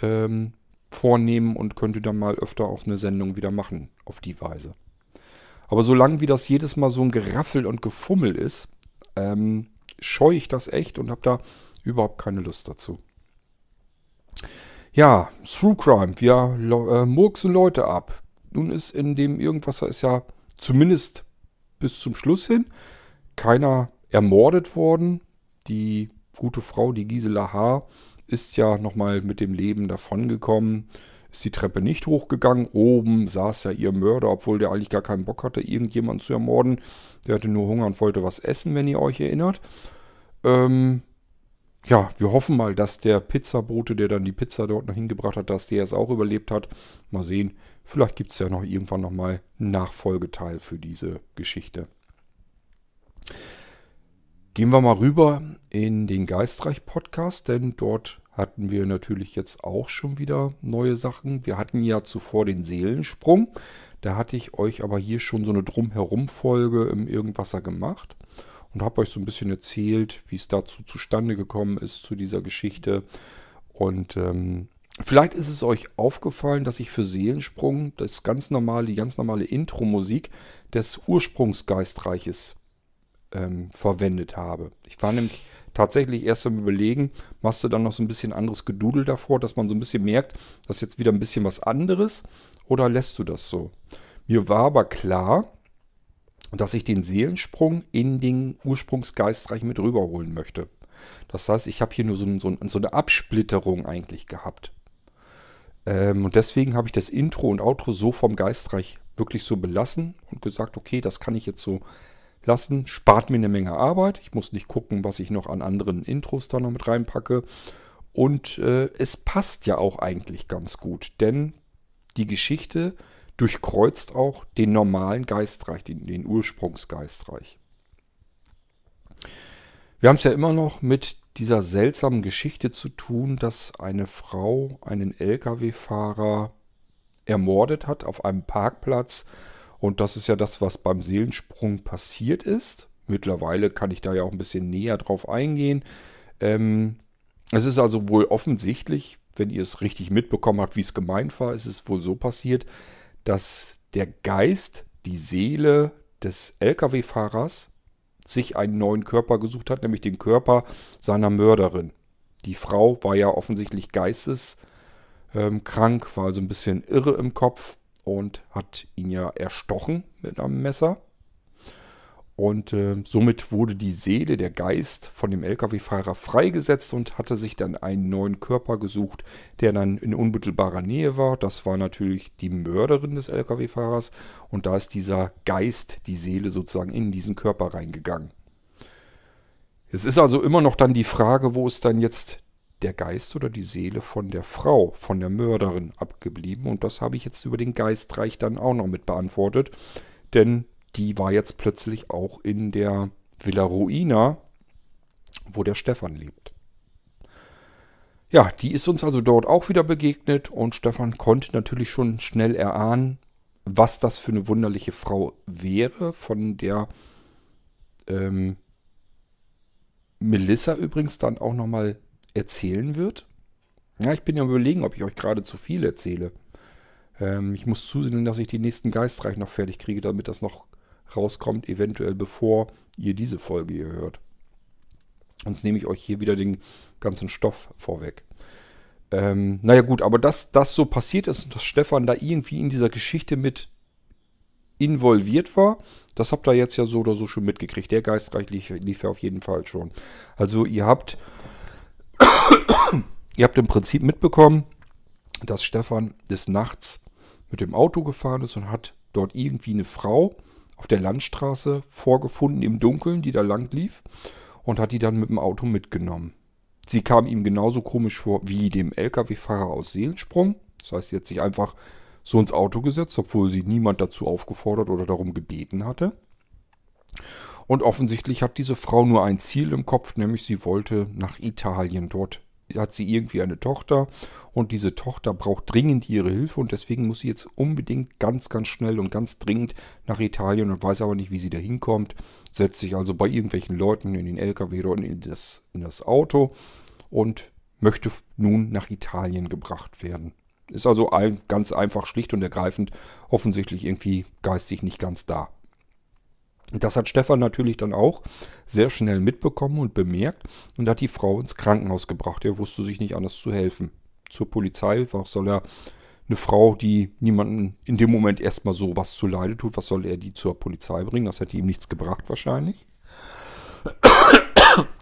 ähm, vornehmen und könnte dann mal öfter auch eine Sendung wieder machen auf die Weise. Aber solange wie das jedes Mal so ein Geraffel und Gefummel ist, ähm, scheue ich das echt und habe da überhaupt keine Lust dazu. Ja, Through Crime, wir äh, murksen Leute ab. Nun ist in dem Irgendwasser ist ja zumindest bis zum Schluss hin. Keiner ermordet worden. Die gute Frau, die Gisela H., ist ja nochmal mit dem Leben davongekommen. Ist die Treppe nicht hochgegangen. Oben saß ja ihr Mörder, obwohl der eigentlich gar keinen Bock hatte, irgendjemanden zu ermorden. Der hatte nur Hunger und wollte was essen, wenn ihr euch erinnert. ähm, ja, wir hoffen mal, dass der Pizzabote, der dann die Pizza dort noch hingebracht hat, dass der es auch überlebt hat. Mal sehen, vielleicht gibt es ja noch irgendwann nochmal einen Nachfolgeteil für diese Geschichte. Gehen wir mal rüber in den Geistreich-Podcast, denn dort hatten wir natürlich jetzt auch schon wieder neue Sachen. Wir hatten ja zuvor den Seelensprung. Da hatte ich euch aber hier schon so eine Drumherum-Folge im Irgendwasser gemacht und habe euch so ein bisschen erzählt, wie es dazu zustande gekommen ist zu dieser Geschichte. Und ähm, vielleicht ist es euch aufgefallen, dass ich für Seelensprung das ganz normale, die ganz normale Intro-Musik des Ursprungsgeistreiches ähm, verwendet habe. Ich war nämlich tatsächlich erst am Überlegen, machst du dann noch so ein bisschen anderes Gedudel davor, dass man so ein bisschen merkt, das ist jetzt wieder ein bisschen was anderes oder lässt du das so? Mir war aber klar, dass ich den Seelensprung in den Ursprungsgeistreich mit rüberholen möchte. Das heißt, ich habe hier nur so, so, so, eine Absplitterung eigentlich gehabt. Ähm, und deswegen habe ich das Intro und Outro so vom Geistreich wirklich so belassen und gesagt, okay, das kann ich jetzt so lassen. Spart mir eine Menge Arbeit. Ich muss nicht gucken, was ich noch an anderen Intros da noch mit reinpacke. Und äh, es passt ja auch eigentlich ganz gut, denn die Geschichte durchkreuzt auch den normalen Geistreich, den, den Ursprungsgeistreich. Wir haben es ja immer noch mit dieser seltsamen Geschichte zu tun, dass eine Frau einen Lkw-Fahrer ermordet hat auf einem Parkplatz und das ist ja das, was beim Seelensprung passiert ist. Mittlerweile kann ich da ja auch ein bisschen näher drauf eingehen. Ähm, es ist also wohl offensichtlich, wenn ihr es richtig mitbekommen habt, wie es gemeint war, ist es wohl so passiert, dass der Geist, die Seele des Lkw-Fahrers sich einen neuen Körper gesucht hat, nämlich den Körper seiner Mörderin. Die Frau war ja offensichtlich geisteskrank, war also ein bisschen irre im Kopf und hat ihn ja erstochen mit einem Messer. Und äh, somit wurde die Seele, der Geist von dem Lkw-Fahrer freigesetzt und hatte sich dann einen neuen Körper gesucht, der dann in unmittelbarer Nähe war. Das war natürlich die Mörderin des Lkw-Fahrers. Und da ist dieser Geist, die Seele sozusagen in diesen Körper reingegangen. Es ist also immer noch dann die Frage, wo ist dann jetzt der Geist oder die Seele von der Frau, von der Mörderin abgeblieben. Und das habe ich jetzt über den Geistreich dann auch noch mit beantwortet. Denn die war jetzt plötzlich auch in der Villa Ruina, wo der Stefan lebt. Ja, die ist uns also dort auch wieder begegnet und Stefan konnte natürlich schon schnell erahnen, was das für eine wunderliche Frau wäre, von der ähm, Melissa übrigens dann auch nochmal erzählen wird. Ja, ich bin ja überlegen, ob ich euch gerade zu viel erzähle. Ähm, ich muss zusehen, dass ich die nächsten Geistreich noch fertig kriege, damit das noch rauskommt, eventuell bevor ihr diese Folge hier hört. Sonst nehme ich euch hier wieder den ganzen Stoff vorweg. Ähm, naja gut, aber dass das so passiert ist und dass Stefan da irgendwie in dieser Geschichte mit involviert war, das habt ihr jetzt ja so oder so schon mitgekriegt. Der Geistreich lief, lief ja auf jeden Fall schon. Also ihr habt Ihr habt im Prinzip mitbekommen, dass Stefan des Nachts mit dem Auto gefahren ist und hat dort irgendwie eine Frau auf der Landstraße vorgefunden im Dunkeln, die da lang lief und hat die dann mit dem Auto mitgenommen. Sie kam ihm genauso komisch vor wie dem Lkw-Fahrer aus Seelensprung. Das heißt, sie hat sich einfach so ins Auto gesetzt, obwohl sie niemand dazu aufgefordert oder darum gebeten hatte. Und offensichtlich hat diese Frau nur ein Ziel im Kopf, nämlich sie wollte nach Italien. Dort hat sie irgendwie eine Tochter und diese Tochter braucht dringend ihre Hilfe und deswegen muss sie jetzt unbedingt ganz, ganz schnell und ganz dringend nach Italien und weiß aber nicht, wie sie da hinkommt. Setzt sich also bei irgendwelchen Leuten in den LKW oder in das, in das Auto und möchte nun nach Italien gebracht werden. Ist also ein, ganz einfach, schlicht und ergreifend, offensichtlich irgendwie geistig nicht ganz da. Das hat Stefan natürlich dann auch sehr schnell mitbekommen und bemerkt und hat die Frau ins Krankenhaus gebracht. Er wusste sich nicht anders zu helfen. Zur Polizei, was soll er eine Frau, die niemanden in dem Moment erstmal so was zu leide tut, was soll er die zur Polizei bringen? Das hätte ihm nichts gebracht wahrscheinlich.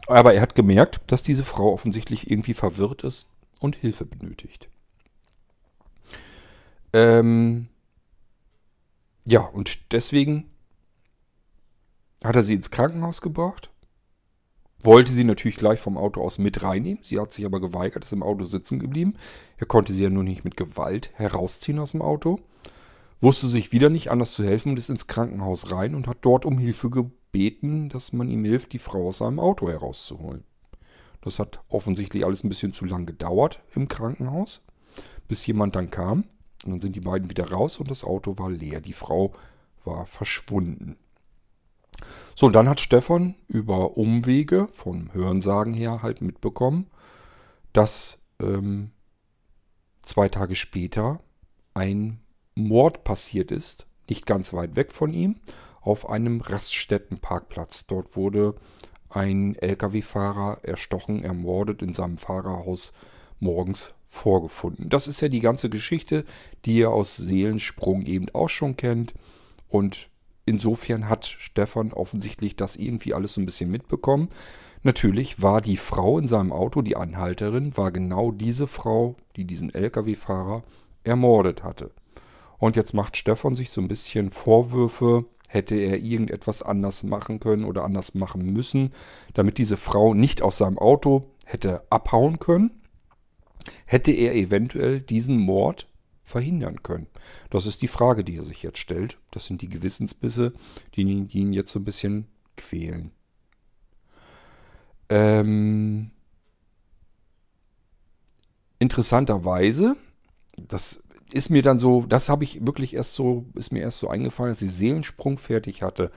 Aber er hat gemerkt, dass diese Frau offensichtlich irgendwie verwirrt ist und Hilfe benötigt. Ähm ja, und deswegen hat er sie ins Krankenhaus gebracht. wollte sie natürlich gleich vom Auto aus mit reinnehmen. Sie hat sich aber geweigert, ist im Auto sitzen geblieben. Er konnte sie ja nur nicht mit Gewalt herausziehen aus dem Auto. Wusste sich wieder nicht anders zu helfen und ist ins Krankenhaus rein und hat dort um Hilfe gebeten, dass man ihm hilft, die Frau aus seinem Auto herauszuholen. Das hat offensichtlich alles ein bisschen zu lang gedauert im Krankenhaus, bis jemand dann kam. Und dann sind die beiden wieder raus und das Auto war leer. Die Frau war verschwunden. So, dann hat Stefan über Umwege vom Hörensagen her halt mitbekommen, dass ähm, zwei Tage später ein Mord passiert ist, nicht ganz weit weg von ihm, auf einem Raststättenparkplatz. Dort wurde ein Lkw-Fahrer erstochen, ermordet in seinem Fahrerhaus morgens vorgefunden. Das ist ja die ganze Geschichte, die ihr aus Seelensprung eben auch schon kennt. Und insofern hat Stefan offensichtlich das irgendwie alles so ein bisschen mitbekommen. Natürlich war die Frau in seinem Auto, die Anhalterin, war genau diese Frau, die diesen Lkw-Fahrer ermordet hatte. Und jetzt macht Stefan sich so ein bisschen Vorwürfe, hätte er irgendetwas anders machen können oder anders machen müssen, damit diese Frau nicht aus seinem Auto hätte abhauen können, hätte er eventuell diesen Mord verhindern können? Das ist die Frage, die er sich jetzt stellt. Das sind die Gewissensbisse, die ihn, die ihn jetzt so ein bisschen quälen. Ähm, interessanterweise, das ist mir dann so, das habe ich wirklich erst so, ist mir erst so eingefallen, als ich Seelensprung fertig hatte.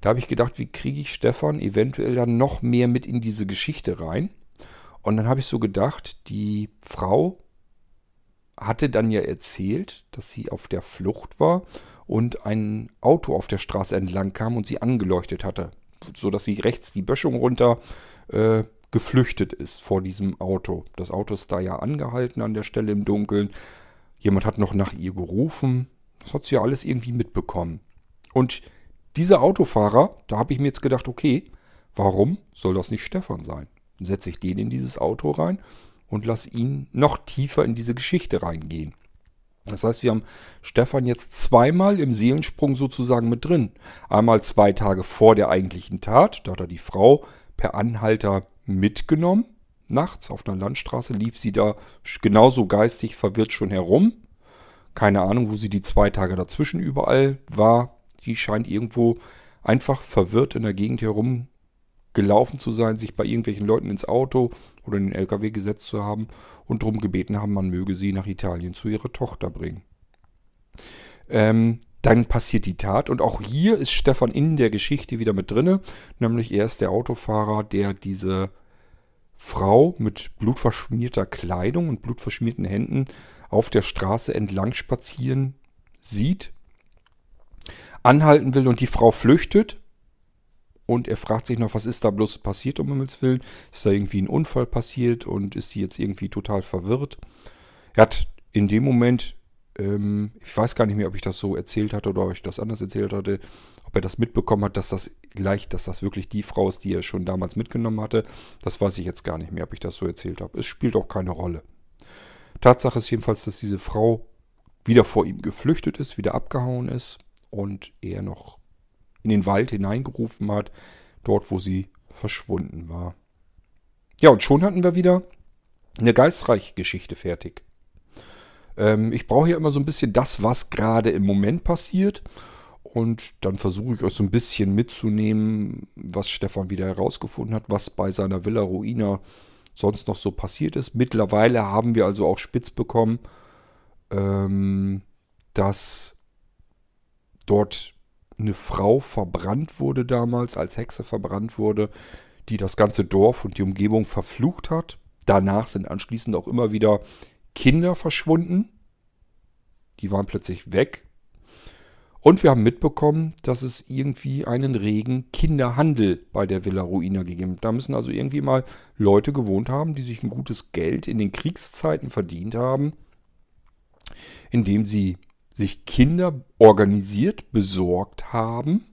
Da habe ich gedacht, wie kriege ich Stefan eventuell dann noch mehr mit in diese Geschichte rein? Und dann habe ich so gedacht, die Frau hatte dann ja erzählt, dass sie auf der Flucht war und ein Auto auf der Straße entlang kam und sie angeleuchtet hatte, sodass sie rechts die Böschung runter äh, geflüchtet ist vor diesem Auto. Das Auto ist da ja angehalten an der Stelle im Dunkeln. Jemand hat noch nach ihr gerufen. Das hat sie ja alles irgendwie mitbekommen. Und dieser Autofahrer, da habe ich mir jetzt gedacht, okay, warum soll das nicht Stefan sein? Setze ich den in dieses Auto rein und lass ihn noch tiefer in diese Geschichte reingehen. Das heißt, wir haben Stefan jetzt zweimal im Seelensprung sozusagen mit drin. Einmal zwei Tage vor der eigentlichen Tat, da hat er die Frau per Anhalter mitgenommen. Nachts auf einer Landstraße lief sie da genauso geistig verwirrt schon herum. Keine Ahnung, wo sie die zwei Tage dazwischen überall war. Die scheint irgendwo einfach verwirrt in der Gegend herum gelaufen zu sein, sich bei irgendwelchen Leuten ins Auto oder in den LKW gesetzt zu haben und darum gebeten haben, man möge sie nach Italien zu ihrer Tochter bringen. Ähm, dann passiert die Tat und auch hier ist Stefan in der Geschichte wieder mit drinne, nämlich er ist der Autofahrer, der diese Frau mit blutverschmierter Kleidung und blutverschmierten Händen auf der Straße entlang spazieren sieht, anhalten will und die Frau flüchtet und er fragt sich noch, was ist da bloß passiert, um Himmels Willen? Ist da irgendwie ein Unfall passiert und ist sie jetzt irgendwie total verwirrt? Er hat in dem Moment, ähm, ich weiß gar nicht mehr, ob ich das so erzählt hatte oder ob ich das anders erzählt hatte, ob er das mitbekommen hat, dass das gleich, dass das wirklich die Frau ist, die er schon damals mitgenommen hatte. Das weiß ich jetzt gar nicht mehr, ob ich das so erzählt habe. Es spielt auch keine Rolle. Tatsache ist jedenfalls, dass diese Frau wieder vor ihm geflüchtet ist, wieder abgehauen ist und er noch in den Wald hineingerufen hat, dort wo sie verschwunden war. Ja, und schon hatten wir wieder eine geistreiche Geschichte fertig. Ähm, ich brauche ja immer so ein bisschen das, was gerade im Moment passiert. Und dann versuche ich euch so ein bisschen mitzunehmen, was Stefan wieder herausgefunden hat, was bei seiner Villa Ruina sonst noch so passiert ist. Mittlerweile haben wir also auch spitz bekommen, ähm, dass dort eine Frau verbrannt wurde damals, als Hexe verbrannt wurde, die das ganze Dorf und die Umgebung verflucht hat. Danach sind anschließend auch immer wieder Kinder verschwunden. Die waren plötzlich weg. Und wir haben mitbekommen, dass es irgendwie einen regen Kinderhandel bei der Villa Ruina gegeben hat. Da müssen also irgendwie mal Leute gewohnt haben, die sich ein gutes Geld in den Kriegszeiten verdient haben, indem sie sich Kinder organisiert besorgt haben.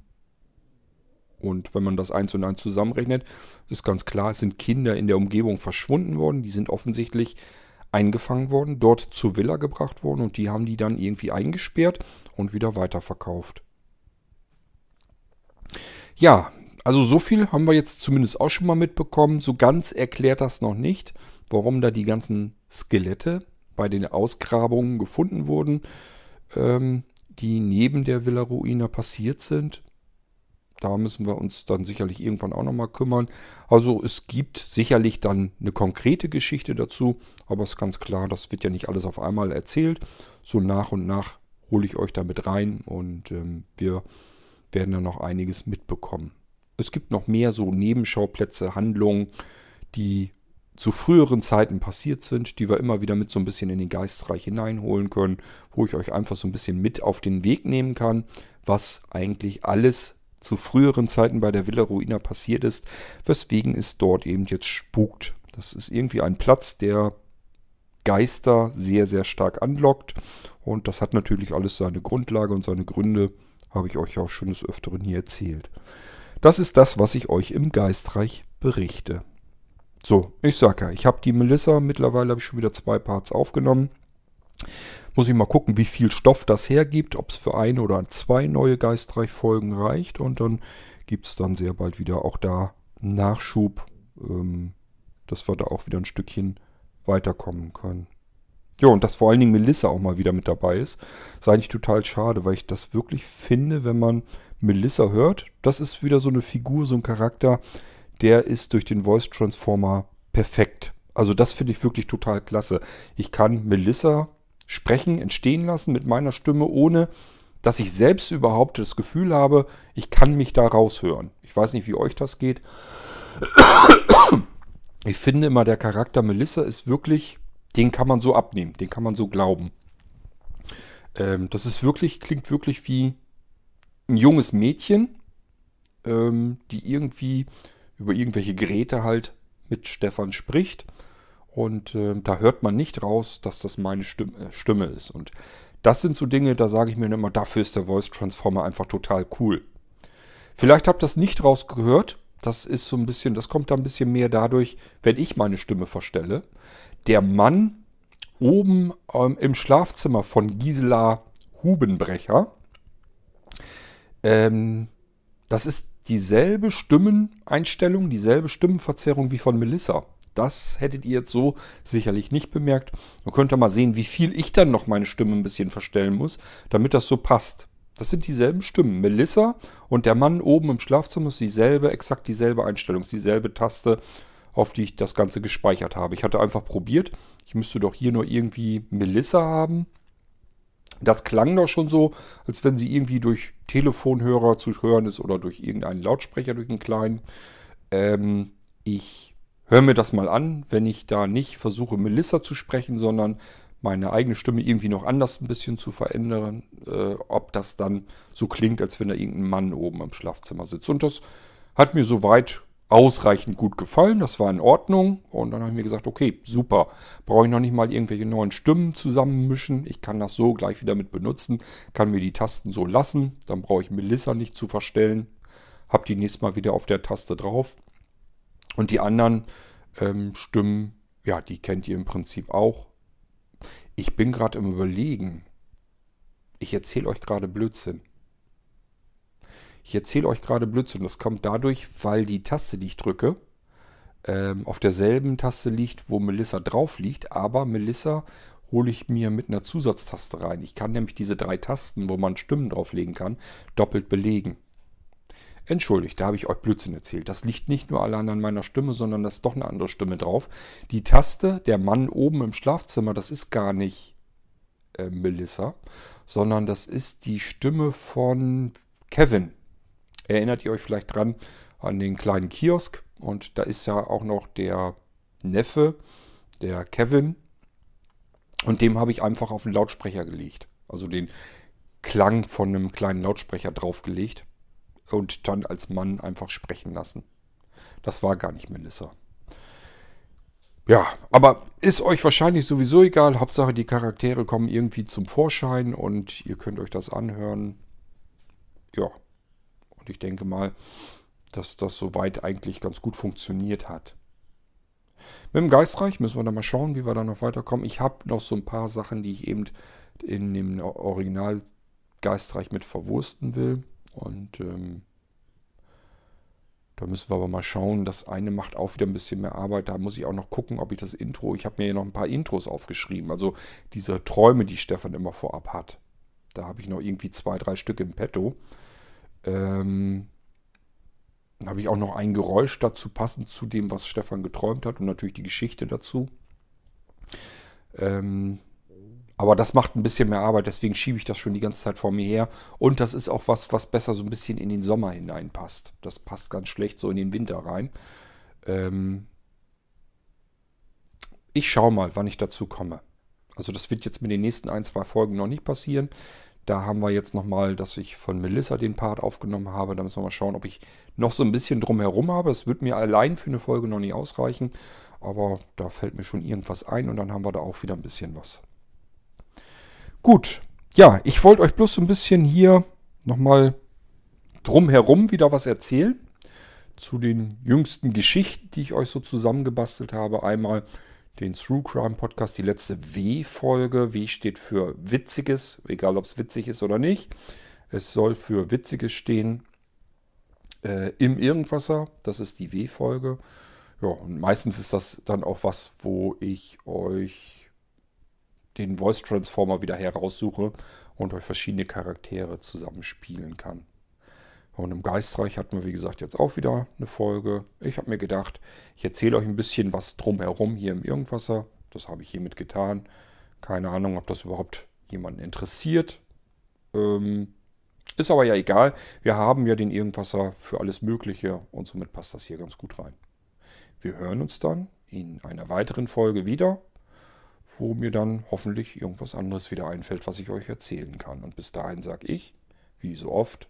Und wenn man das eins und eins zusammenrechnet, ist ganz klar, es sind Kinder in der Umgebung verschwunden worden. Die sind offensichtlich eingefangen worden, dort zur Villa gebracht worden und die haben die dann irgendwie eingesperrt und wieder weiterverkauft. Ja, Also so viel haben wir jetzt zumindest auch schon mal mitbekommen. So ganz erklärt das noch nicht, warum da die ganzen Skelette bei den Ausgrabungen gefunden wurden, ähm, die neben der Villa Ruina passiert sind. Da müssen wir uns dann sicherlich irgendwann auch nochmal kümmern. Also es gibt sicherlich dann eine konkrete Geschichte dazu, aber es ist ganz klar, das wird ja nicht alles auf einmal erzählt. So nach und nach hole ich euch damit rein und ähm, wir werden dann noch einiges mitbekommen. Es gibt noch mehr so Nebenschauplätze, Handlungen, die zu früheren Zeiten passiert sind, die wir immer wieder mit so ein bisschen in den Geistreich hineinholen können, wo ich euch einfach so ein bisschen mit auf den Weg nehmen kann, was eigentlich alles zu früheren Zeiten bei der Villa Ruina passiert ist, weswegen es dort eben jetzt spukt. Das ist irgendwie ein Platz, der Geister sehr, sehr stark anlockt und das hat natürlich alles seine Grundlage und seine Gründe, habe ich euch auch schon des Öfteren hier erzählt. Das ist das, was ich euch im Geistreich berichte. So, ich sag ja, ich habe die Melissa, mittlerweile habe ich schon wieder zwei Parts aufgenommen. Muss ich mal gucken, wie viel Stoff das hergibt, ob es für eine oder zwei neue Geistreich-Folgen reicht. Und dann gibt es dann sehr bald wieder auch da Nachschub, ähm, dass wir da auch wieder ein Stückchen weiterkommen können. Ja, und dass vor allen Dingen Melissa auch mal wieder mit dabei ist, ist eigentlich total schade, weil ich das wirklich finde, wenn man Melissa hört, das ist wieder so eine Figur, so ein Charakter, der ist durch den Voice Transformer perfekt. Also das finde ich wirklich total klasse. Ich kann Melissa sprechen, entstehen lassen mit meiner Stimme, ohne dass ich selbst überhaupt das Gefühl habe, ich kann mich da raushören. Ich weiß nicht, wie euch das geht. Ich finde immer, der Charakter Melissa ist wirklich, den kann man so abnehmen, den kann man so glauben. Ähm, das ist wirklich, klingt wirklich wie ein junges Mädchen, ähm, die irgendwie über irgendwelche Geräte halt mit Stefan spricht. Und äh, da hört man nicht raus, dass das meine Stimme, äh, Stimme ist. Und das sind so Dinge, da sage ich mir immer, dafür ist der Voice Transformer einfach total cool. Vielleicht habt ihr das nicht rausgehört. Das ist so ein bisschen, das kommt da ein bisschen mehr dadurch, wenn ich meine Stimme verstelle. Der Mann oben ähm, im Schlafzimmer von Gisela Hubenbrecher, ähm, das ist dieselbe Stimmeneinstellung, dieselbe Stimmenverzerrung wie von Melissa. Das hättet ihr jetzt so sicherlich nicht bemerkt. Man könnte mal sehen, wie viel ich dann noch meine Stimme ein bisschen verstellen muss, damit das so passt. Das sind dieselben Stimmen. Melissa und der Mann oben im Schlafzimmer ist dieselbe, exakt dieselbe Einstellung, dieselbe Taste, auf die ich das Ganze gespeichert habe. Ich hatte einfach probiert, ich müsste doch hier nur irgendwie Melissa haben das klang doch schon so, als wenn sie irgendwie durch Telefonhörer zu hören ist oder durch irgendeinen Lautsprecher, durch einen kleinen. Ähm, ich höre mir das mal an, wenn ich da nicht versuche, Melissa zu sprechen, sondern meine eigene Stimme irgendwie noch anders ein bisschen zu verändern, äh, ob das dann so klingt, als wenn da irgendein Mann oben im Schlafzimmer sitzt. Und das hat mir soweit ausreichend gut gefallen. Das war in Ordnung. Und dann habe ich mir gesagt, okay, super. Brauche ich noch nicht mal irgendwelche neuen Stimmen zusammenmischen. Ich kann das so gleich wieder mit benutzen. Kann mir die Tasten so lassen. Dann brauche ich Melissa nicht zu verstellen. Hab die nächstes Mal wieder auf der Taste drauf. Und die anderen ähm, Stimmen, ja, die kennt ihr im Prinzip auch. Ich bin gerade im Überlegen. Ich erzähle euch gerade Blödsinn. Ich erzähle euch gerade Blödsinn. Das kommt dadurch, weil die Taste, die ich drücke, ähm, auf derselben Taste liegt, wo Melissa drauf liegt. Aber Melissa hole ich mir mit einer Zusatztaste rein. Ich kann nämlich diese drei Tasten, wo man Stimmen drauflegen kann, doppelt belegen. Entschuldigt, da habe ich euch Blödsinn erzählt. Das liegt nicht nur allein an meiner Stimme, sondern da ist doch eine andere Stimme drauf. Die Taste, der Mann oben im Schlafzimmer, das ist gar nicht äh, Melissa, sondern das ist die Stimme von Kevin. Erinnert ihr euch vielleicht dran an den kleinen Kiosk? Und da ist ja auch noch der Neffe, der Kevin. Und dem habe ich einfach auf den Lautsprecher gelegt. Also den Klang von einem kleinen Lautsprecher draufgelegt. Und dann als Mann einfach sprechen lassen. Das war gar nicht Melissa. Ja, aber ist euch wahrscheinlich sowieso egal. Hauptsache die Charaktere kommen irgendwie zum Vorschein und ihr könnt euch das anhören. Ja, ich denke mal, dass das soweit eigentlich ganz gut funktioniert hat. Mit dem Geistreich müssen wir dann mal schauen, wie wir da noch weiterkommen. Ich habe noch so ein paar Sachen, die ich eben in dem Original Geistreich mit verwursten will. Und ähm, Da müssen wir aber mal schauen. Das eine macht auch wieder ein bisschen mehr Arbeit. Da muss ich auch noch gucken, ob ich das Intro. Ich habe mir hier noch ein paar Intros aufgeschrieben. Also diese Träume, die Stefan immer vorab hat. Da habe ich noch irgendwie zwei, drei Stück im Petto. Ähm, habe ich auch noch ein Geräusch dazu passend zu dem, was Stefan geträumt hat und natürlich die Geschichte dazu. Ähm, aber das macht ein bisschen mehr Arbeit, deswegen schiebe ich das schon die ganze Zeit vor mir her. Und das ist auch was, was besser so ein bisschen in den Sommer hineinpasst. Das passt ganz schlecht so in den Winter rein. Ähm ich schaue mal, wann ich dazu komme. Also das wird jetzt mit den nächsten ein, zwei Folgen noch nicht passieren. Da haben wir jetzt nochmal, dass ich von Melissa den Part aufgenommen habe. Da müssen wir mal schauen, ob ich noch so ein bisschen drumherum habe. Es wird mir allein für eine Folge noch nicht ausreichen. Aber da fällt mir schon irgendwas ein und dann haben wir da auch wieder ein bisschen was. Gut, ja, ich wollte euch bloß so ein bisschen hier nochmal drumherum wieder was erzählen. Zu den jüngsten Geschichten, die ich euch so zusammengebastelt habe. Einmal den Through Crime Podcast, die letzte W-Folge. W steht für Witziges, egal ob es witzig ist oder nicht. Es soll für Witziges stehen. Äh, Im Irgendwasser, das ist die W-Folge. Ja, und meistens ist das dann auch was, wo ich euch den Voice Transformer wieder heraussuche und euch verschiedene Charaktere zusammenspielen kann. Und im Geistreich hatten wir, wie gesagt, jetzt auch wieder eine Folge. Ich habe mir gedacht, ich erzähle euch ein bisschen was drumherum hier im Irgendwasser. Das habe ich hiermit getan. Keine Ahnung, ob das überhaupt jemanden interessiert. Ähm, ist aber ja egal. Wir haben ja den Irgendwasser für alles Mögliche und somit passt das hier ganz gut rein. Wir hören uns dann in einer weiteren Folge wieder wo mir dann hoffentlich irgendwas anderes wieder einfällt, was ich euch erzählen kann. Und bis dahin sage ich, wie so oft,